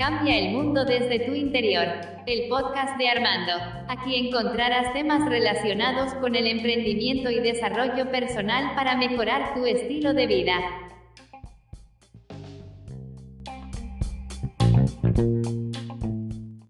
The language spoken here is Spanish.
Cambia el mundo desde tu interior. El podcast de Armando. Aquí encontrarás temas relacionados con el emprendimiento y desarrollo personal para mejorar tu estilo de vida.